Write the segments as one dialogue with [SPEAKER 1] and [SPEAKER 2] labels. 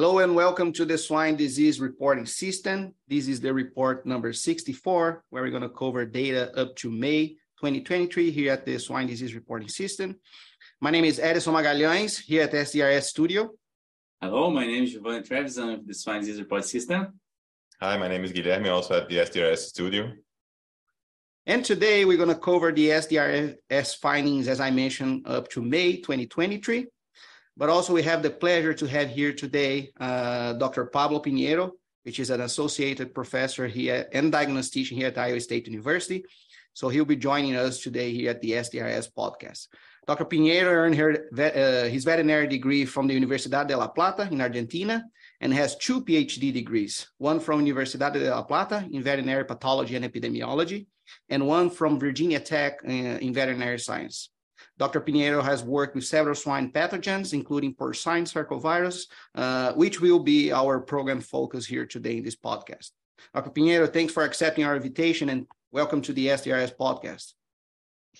[SPEAKER 1] Hello and welcome to the Swine Disease Reporting System. This is the report number 64, where we're going to cover data up to May 2023 here at the Swine Disease Reporting System. My name is Edison Magalhães here at the SDRS Studio.
[SPEAKER 2] Hello, my name is Giovanni Trevisan. I'm of the Swine Disease Report System.
[SPEAKER 3] Hi, my name is Guilherme, also at the SDRS Studio.
[SPEAKER 1] And today we're going to cover the SDRS findings, as I mentioned, up to May 2023. But also we have the pleasure to have here today uh, Dr. Pablo Pineyro, which is an associated professor here and diagnostician here at Iowa State University. So he'll be joining us today here at the SDRS podcast. Dr. Pineyro earned her, uh, his veterinary degree from the Universidad de La Plata in Argentina and has two PhD degrees, one from Universidad de La Plata in veterinary pathology and epidemiology, and one from Virginia Tech uh, in veterinary science. Dr. Pineyro has worked with several swine pathogens, including porcine circovirus, uh, which will be our program focus here today in this podcast. Dr. Pineyro, thanks for accepting our invitation and welcome to the SDRS podcast.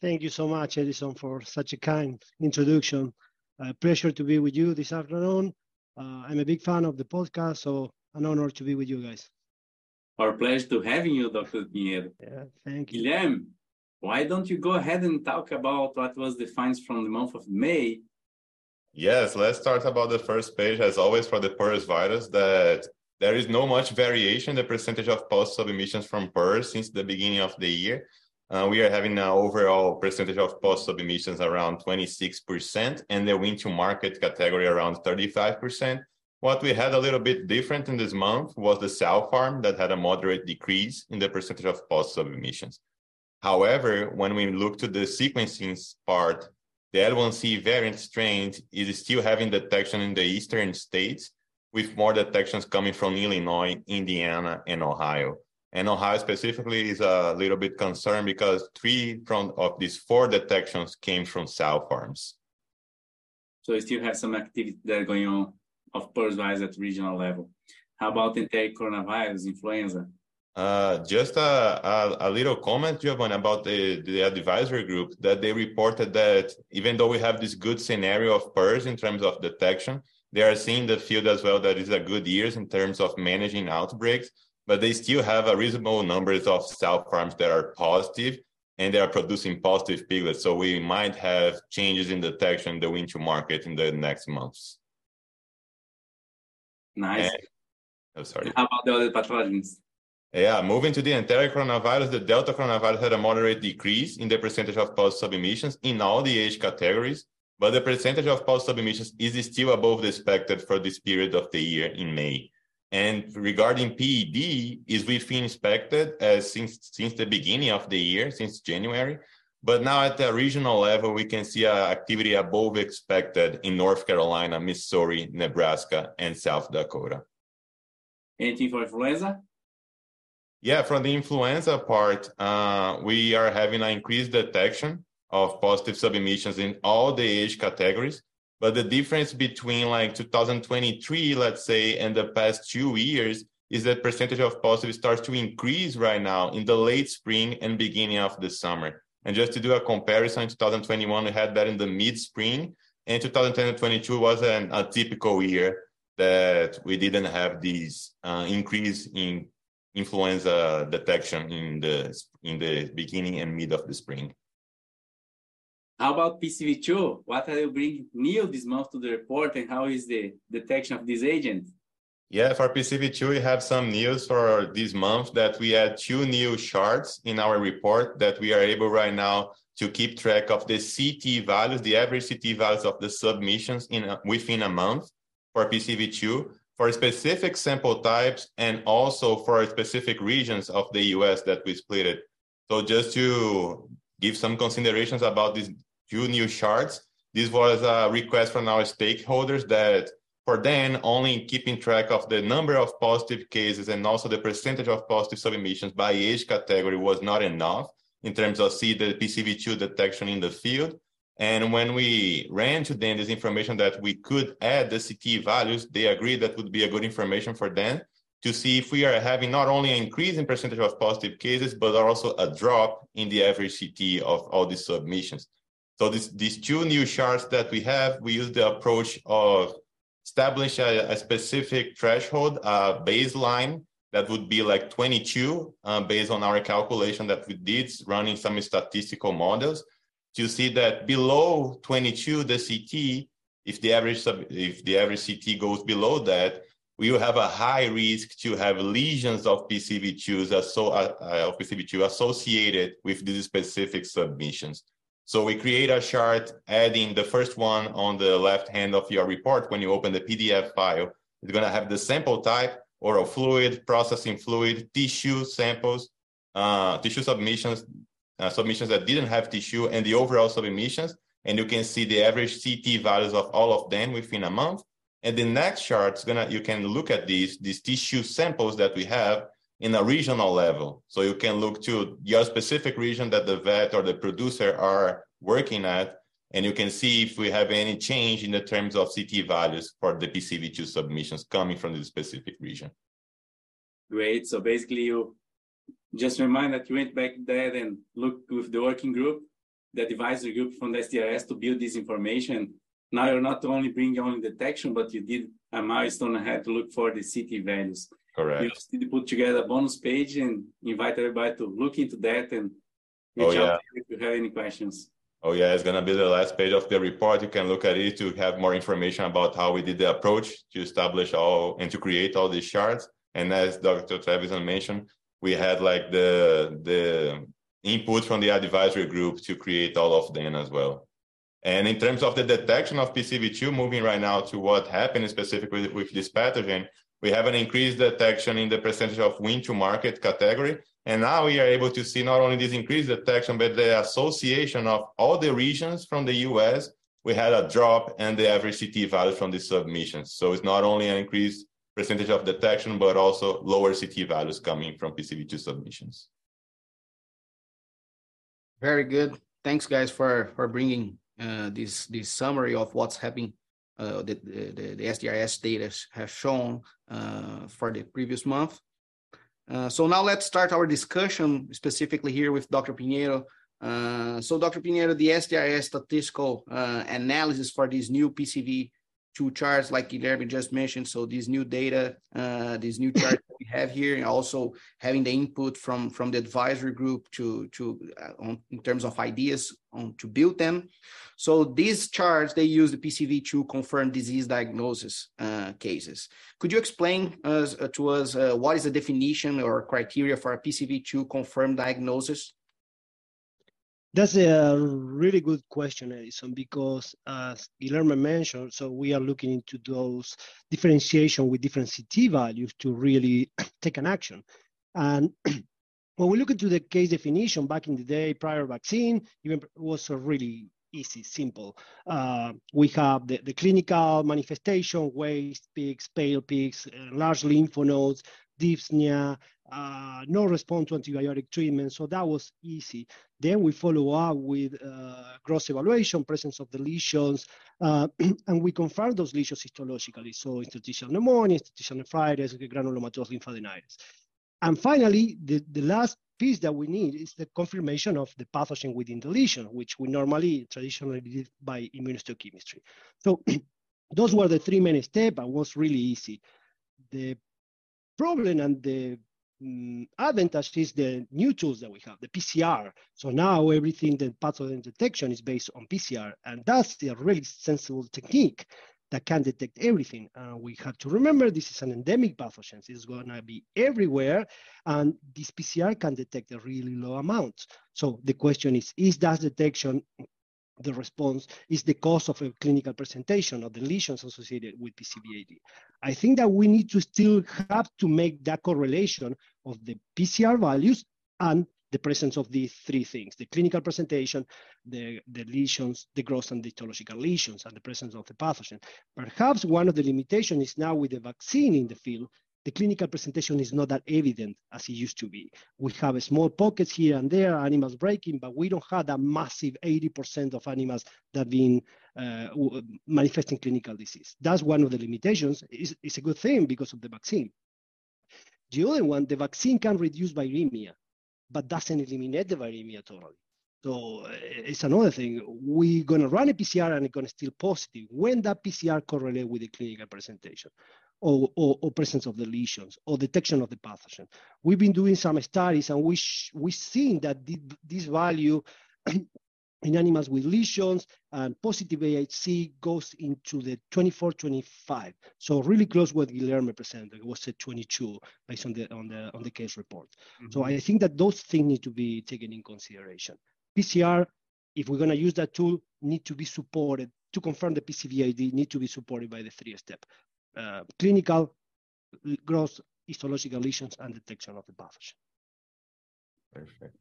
[SPEAKER 4] Thank you so much, Edison, for such a kind introduction. Uh, pleasure to be with you this afternoon. Uh, I'm a big fan of the podcast, so an honor to be with you guys.
[SPEAKER 2] Our pleasure to having you, Dr. Pineyro.
[SPEAKER 4] Yeah, thank you.
[SPEAKER 2] Guilherme, why don't you go ahead and talk about what was the finds from the month of May?
[SPEAKER 3] Yes, let's start about the first page, as always, for the PRRS virus, that there is no much variation the percentage of post submissions from PRRS since the beginning of the year. Uh, we are having an overall percentage of post submissions around 26% and the wean to market category around 35%. What we had a little bit different in this month was the sow farm that had a moderate decrease in the percentage of post submissions. However, when we look to the sequencing part, the L1C variant strain is still having detection in the eastern states, with more detections coming from Illinois, Indiana, and Ohio. And Ohio specifically is a little bit concerned because three from of these four detections came from sow farms.
[SPEAKER 2] So we still have some activity there going on of virus at regional level. How about enteric coronavirus, influenza?
[SPEAKER 3] Uh, just a, a, a, little comment, Giovanni, about the, the advisory group that they reported that even though we have this good scenario of PRRS in terms of detection, they are seeing the field as well that is a good years in terms of managing outbreaks, but they still have a reasonable numbers of sow farms that are positive and they are producing positive piglets. So we might have changes in detection the wean to market in the next months.
[SPEAKER 2] Nice. And,
[SPEAKER 3] oh, sorry.
[SPEAKER 2] How about the other pathogens?
[SPEAKER 3] Yeah, moving to the enteric coronavirus, the Delta coronavirus had a moderate decrease in the percentage of pulse submissions in all the age categories, but the percentage of pulse submissions is still above the expected for this period of the year in May. And regarding PED, is within expected since since the beginning of the year, since January. But now at the regional level, we can see uh, activity above expected in North Carolina, Missouri, Nebraska, and South Dakota.
[SPEAKER 2] Anything for influenza?
[SPEAKER 3] Yeah, from the influenza part, uh, we are having an increased detection of positive submissions in all the age categories. But the difference between like 2023, let's say, and the past two years is that percentage of positive starts to increase right now in the late spring and beginning of the summer. And just to do a comparison, 2021 we had that in the mid spring, and 2022 was an, a typical year that we didn't have this uh, increase in influenza detection in the in the beginning and mid of the spring.
[SPEAKER 2] How about PCV2? What are you bringing new this month to the report, and how is the detection of this agent?
[SPEAKER 3] Yeah, for PCV2, we have some news for this month that we had two new charts in our report that we are able right now to keep track of the CT values, the average CT values of the submissions in within a month for PCV2 for specific sample types and also for specific regions of the US that we split it. So just to give some considerations about these two new charts, this was a request from our stakeholders that for them, only keeping track of the number of positive cases and also the percentage of positive submissions by age category was not enough in terms of see the PCV2 detection in the field. And when we ran to them this information that we could add the CT values, they agreed that would be a good information for them to see if we are having not only an increase in percentage of positive cases, but also a drop in the average CT of all these submissions. So this, these two new charts that we have, we use the approach of establish a, a specific threshold, a baseline that would be like 22 uh, based on our calculation that we did running some statistical models to see that below 22 the ct if the average sub, if the average ct goes below that we will have a high risk to have lesions of pcv2s aso- uh, uh of pcv2 associated with these specific submissions. So we create a chart adding the first one on the left hand of your report. When you open the pdf file it's going to have the sample type oral fluid, processing fluid, tissue samples, uh, tissue submissions, uh, submissions that didn't have tissue, and the overall submissions. And you can see the average CT values of all of them within a month. And the next chart is gonna you can look at these these tissue samples that we have in a regional level. So you can look to your specific region that the vet or the producer are working at and you can see if we have any change in the terms of CT values for the PCV2 submissions coming from the specific region.
[SPEAKER 2] Great. So basically, you just remind that you went back there and looked with the working group, the advisory group from the SDRS to build this information. Now you're not only bringing only detection, but you did a milestone ahead to look for the CT values.
[SPEAKER 3] Correct.
[SPEAKER 2] You put together a bonus page and invite everybody to look into that and reach
[SPEAKER 3] oh, yeah.
[SPEAKER 2] out if you have any questions.
[SPEAKER 3] Oh yeah, it's gonna be the last page of the report. You can look at it to have more information about how we did the approach to establish all and to create all these charts. And as Dr. Trevisan mentioned, we had like the the input from the advisory group to create all of them as well. And in terms of the detection of PCV2, moving right now to what happened specifically with, with this pathogen, we have an increased detection in the percentage of wean to market category and now we are able to see not only this increased detection, but the association of all the regions from the US. We had a drop and the average CT value from the submissions. So it's not only an increased percentage of detection, but also lower CT values coming from PCV2 submissions.
[SPEAKER 1] Very good. Thanks, guys, for for bringing uh, this this summary of what's happening. Uh, the, the the SDRS data has shown uh, for the previous month. Uh, so now let's start our discussion specifically here with Dr. Pineyro. Uh, so Dr. Pineyro, the SDRS statistical uh, analysis for these new PCV two charts like Guilherme just mentioned. So these new data, uh, these new charts we have here, and also having the input from from the advisory group to to uh, on, in terms of ideas on to build them. So these charts they use the PCV2 confirm disease diagnosis uh, cases. Could you explain us, uh, to us uh, what is the definition or criteria for a PCV2 confirmed diagnosis?
[SPEAKER 4] That's a really good question, Edison, because as Guilherme mentioned, so we are looking into those differentiation with different CT values to really take an action. And when we look into the case definition back in the day, prior vaccine, even was a really easy, simple. Uh, we have the, the clinical manifestation, waist peaks, pale peaks, uh, large lymph nodes, dyspnea, uh, no response to antibiotic treatment. So that was easy. Then we follow up with uh, gross evaluation, presence of the lesions, uh, and we confirm those lesions histologically. So interstitial pneumonia, interstitial nephritis, granulomatous lymphadenitis. And finally, the, the last piece that we need is the confirmation of the pathogen within the lesion, which we normally traditionally did by immunohistochemistry. So those were the three main steps and was really easy. The problem and the um, advantage is the new tools that we have, the PCR. So now everything the pathogen detection is based on PCR, and that's a really sensible technique that can detect everything. Uh, we have to remember this is an endemic pathogen. It's going to be everywhere, and this PCR can detect a really low amount. So the question is, is that detection the response is the cause of a clinical presentation of the lesions associated with PCVAD. I think that we need to still have to make that correlation of the PCR values and the presence of these three things, the clinical presentation, the, the lesions, the gross and the histological lesions, and the presence of the pathogen. Perhaps one of the limitations is now with the vaccine in the field, the clinical presentation is not that evident as it used to be. We have small pockets here and there, animals breaking, but we don't have that massive 80% of animals that been uh, manifesting clinical disease. That's one of the limitations. It's, it's, a good thing because of the vaccine. The other one, the vaccine can reduce viremia, but doesn't eliminate the viremia totally. So uh, it's another thing. We're going to run a PCR and it's going to still positive. When that PCR correlate with the clinical presentation or, or, or, presence of the lesions or detection of the pathogen. We've been doing some studies and we we've seen that the, this value in animals with lesions and positive IHC goes into the 24, 25. So really close what Guilherme presented. It was at 22 based on the on the on the case report. Mm-hmm. So I think that those things need to be taken in consideration. PCR, if we're going to use that tool, need to be supported to confirm the PCVAD. Need to be supported by the three step: clinical, gross histological lesions, and detection of the pathogen.
[SPEAKER 3] Perfect.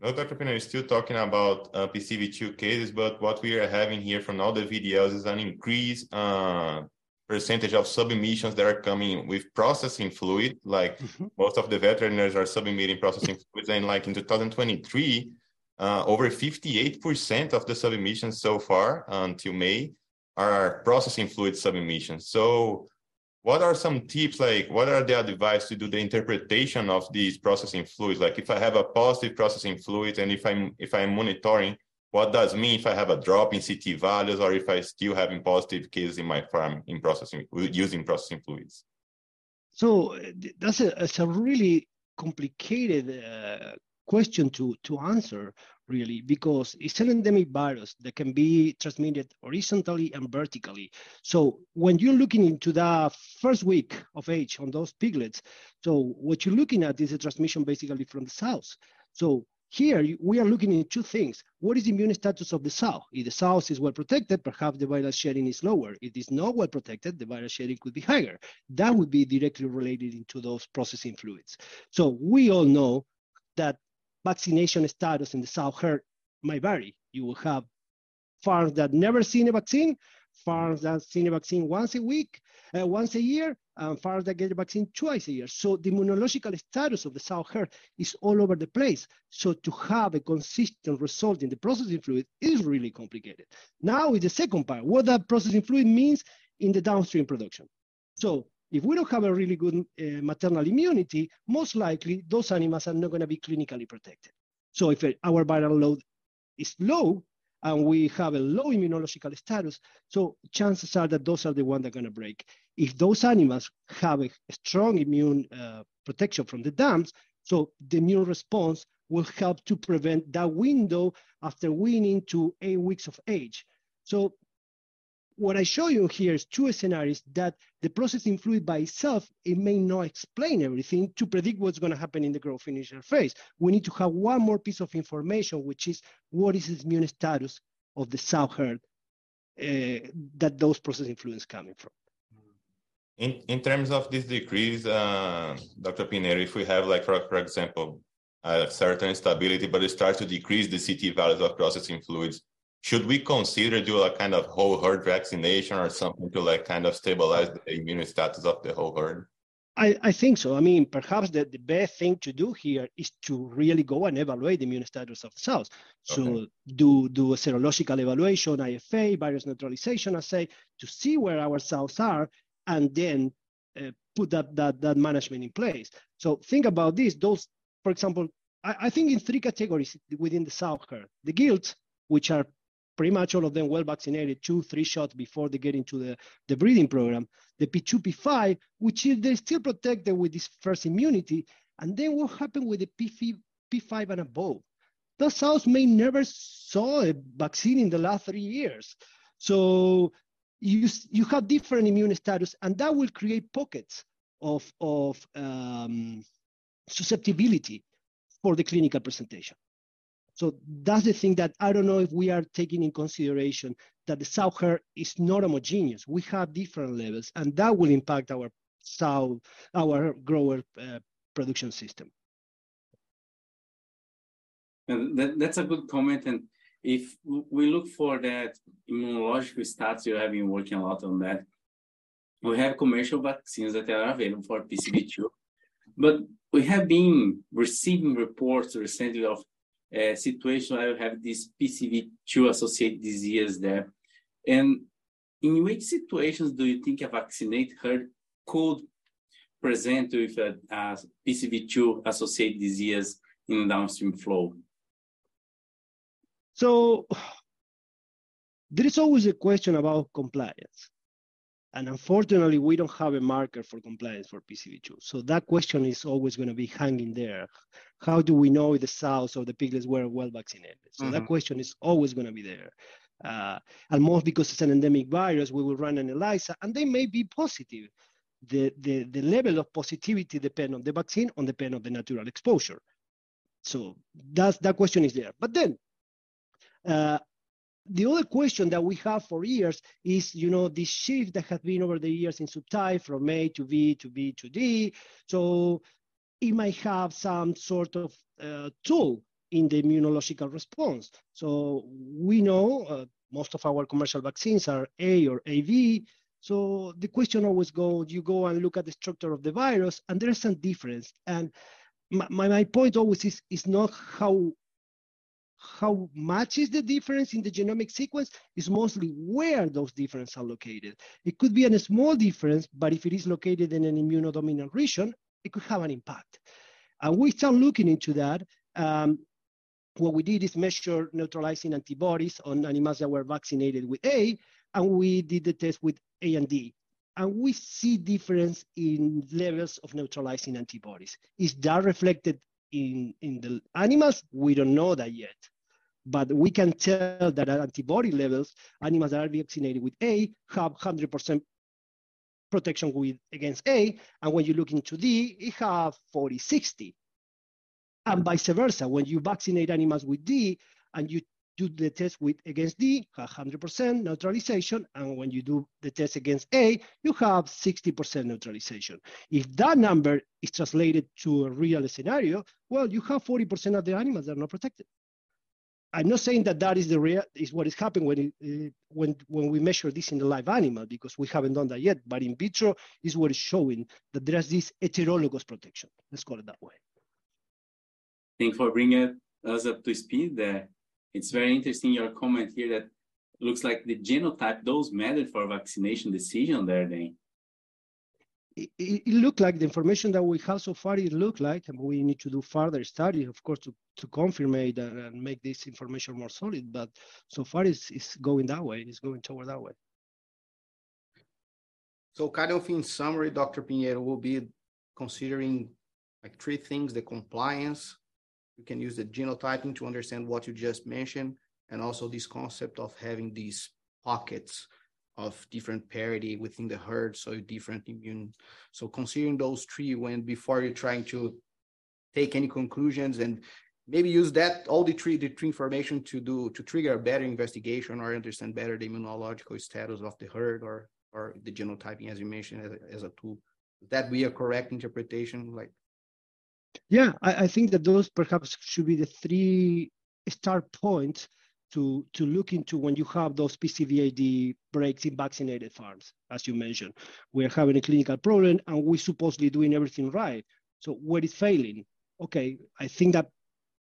[SPEAKER 3] Now, Dr. Pineyro is still talking about uh, PCV2 cases, but what we are having here from all the VDLs is an increased uh, percentage of submissions that are coming with processing fluid. Like mm-hmm. most of the veterinaries are submitting processing fluids, and like in 2023, uh, over 58% of the submissions so far until May are processing fluid submissions. So what are some tips like what are the advice to do the interpretation of these processing fluids like if i have a positive processing fluid and if i'm if i'm monitoring what does mean if i have a drop in ct values or if i still having positive cases in my farm in processing using processing fluids
[SPEAKER 4] so that's a, it's a really complicated uh, question to to answer really because it's an endemic virus that can be transmitted horizontally and vertically. So when you're looking into the first week of age on those piglets, so what you're looking at is a transmission basically from the sow. So here we are looking at two things. What is the immune status of the sow? If the sow is well protected, perhaps the viral shedding is lower. If it is not well protected, the viral shedding could be higher. That would be directly related into those processing fluids. So we all know that vaccination status in the sow herd might vary. You will have farms that never seen a vaccine, farms that seen a vaccine once a week, uh, once a year, and farms that get a vaccine twice a year. So the immunological status of the sow herd is all over the place. So to have a consistent result in the processing fluid is really complicated. Now is the second part, what that processing fluid means in the downstream production. So if we don't have a really good uh, maternal immunity, most likely those animals are not going to be clinically protected. So if our viral load is low and we have a low immunological status, so chances are that those are the ones that are going to break. If those animals have a strong immune uh, protection from the dams, so the immune response will help to prevent that window after weaning to eight weeks of age. So what I show you here is two scenarios that the processing fluid by itself, it may not explain everything to predict what's going to happen in the growth initial phase. We need to have one more piece of information, which is what is the immune status of the sow herd uh, that those processing fluids coming from.
[SPEAKER 3] In, in terms of this decrease, uh, Dr. Pineyro, if we have like, for, for example, a certain stability, but it starts to decrease the CT values of processing fluids, should we consider do a kind of whole herd vaccination or something to like kind of stabilize the immune status of the whole herd?
[SPEAKER 4] I, I think so. I mean, perhaps the, the best thing to do here is to really go and evaluate the immune status of the sows. So okay. do do a serological evaluation, IFA, virus neutralization assay, to see where our sows are, and then uh, put that, that that management in place. So think about this. Those, for example, I, I think in three categories within the sow herd: the gilts, which are pretty much all of them well vaccinated, two, three shots before they get into the, the breeding program. The P2, P5, which is they're still protected with this first immunity. And then what happened with the P5, P5 and above? Those sows may never saw a vaccine in the last three years. So you, you have different immune status, and that will create pockets of, of um, susceptibility for the clinical presentation. So that's the thing that I don't know if we are taking in consideration that the sow herd is not homogeneous. We have different levels, and that will impact our sow, our grower uh, production system.
[SPEAKER 2] That, that's a good comment. And if we look for that immunological status, you have been working a lot on that. We have commercial vaccines that are available for PCV2, but we have been receiving reports recently of uh, situation where you have this PCV2 associated disease there. And in which situations do you think a vaccinated herd could present with a, a PCV2 associated disease in downstream flow?
[SPEAKER 4] So there is always a question about compliance. And unfortunately, we don't have a marker for compliance for PCV2. So that question is always going to be hanging there. How do we know the sows or the piglets were well vaccinated? So mm-hmm. that question is always going to be there. Uh, and most because it's an endemic virus, we will run an ELISA and they may be positive. The, the, the level of positivity depends on the vaccine, on depend on the natural exposure. So that's, that question is there. But then uh, the other question that we have for years is, you know, this shift that has been over the years in subtype from A to B to B to D. So it might have some sort of uh, tool in the immunological response. So we know uh, most of our commercial vaccines are A or AV. So the question always goes, you go and look at the structure of the virus, and there's some difference. And my, my point always is, is not how how much is the difference in the genomic sequence is mostly where those differences are located. It could be a small difference, but if it is located in an immunodominant region, it could have an impact. And we start looking into that. Um, what we did is measure neutralizing antibodies on animals that were vaccinated with A, and we did the test with A and D. And we see difference in levels of neutralizing antibodies. Is that reflected in, in the animals? We don't know that yet but we can tell that at antibody levels, animals that are vaccinated with A have 100% protection with against A, and when you look into D, it have 40, 60. And vice versa, when you vaccinate animals with D and you do the test with against D, have 100% neutralization, and when you do the test against A, you have 60% neutralization. If that number is translated to a real scenario, well, you have 40% of the animals that are not protected. I'm not saying that that is the real is what is happening when it, uh, when when we measure this in the live animal because we haven't done that yet. But in vitro is what is showing that there's this heterologous protection. Let's call it that way.
[SPEAKER 2] Thank for bringing us up to speed. There, it's very interesting your comment here that looks like the genotype does matter for vaccination decision there. Then
[SPEAKER 4] it, it, looked like the information that we have so far, it looked like, and we need to do further study, of course, to, to confirm it and, and make this information more solid. But so far, it's, it's going that way. It's going toward that way.
[SPEAKER 1] So kind of in summary, Dr. Pineyro will be considering like three things, the compliance, you can use the genotyping to understand what you just mentioned, and also this concept of having these pockets of different parity within the herd, so different immune. So considering those three when before you're trying to take any conclusions and maybe use that all the three the three information to do to trigger a better investigation or understand better the immunological status of the herd or or the genotyping as you mentioned as a, as a tool. Would that be a correct interpretation? Like
[SPEAKER 4] yeah, I, I think that those perhaps should be the three start points to, to look into when you have those PCVAD breaks in vaccinated farms, as you mentioned. We're having a clinical problem and we're supposedly doing everything right. So where is failing? Okay, I think that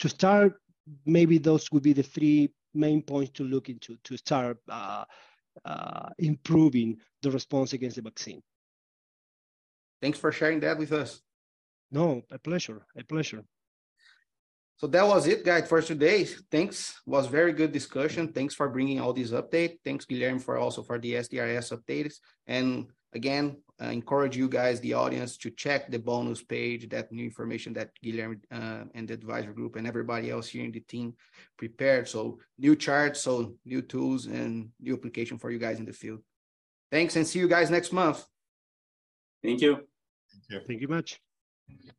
[SPEAKER 4] to start, maybe those would be the three main points to look into to start uh, uh, improving the response against the vaccine.
[SPEAKER 1] Thanks for sharing that with us.
[SPEAKER 4] No, a pleasure, a pleasure.
[SPEAKER 1] So that was it, guys, for today. Thanks. Was very good discussion. Thanks for bringing all these update. Thanks, Guilherme, for also for the SDRS updates. And again, I encourage you guys, the audience, to check the bonus page, that new information that Guilherme uh, and the advisor group and everybody else here in the team prepared. So new charts, so new tools and new application for you guys in the field. Thanks and see you guys next month.
[SPEAKER 2] Thank you.
[SPEAKER 4] Thank you. Thank you much.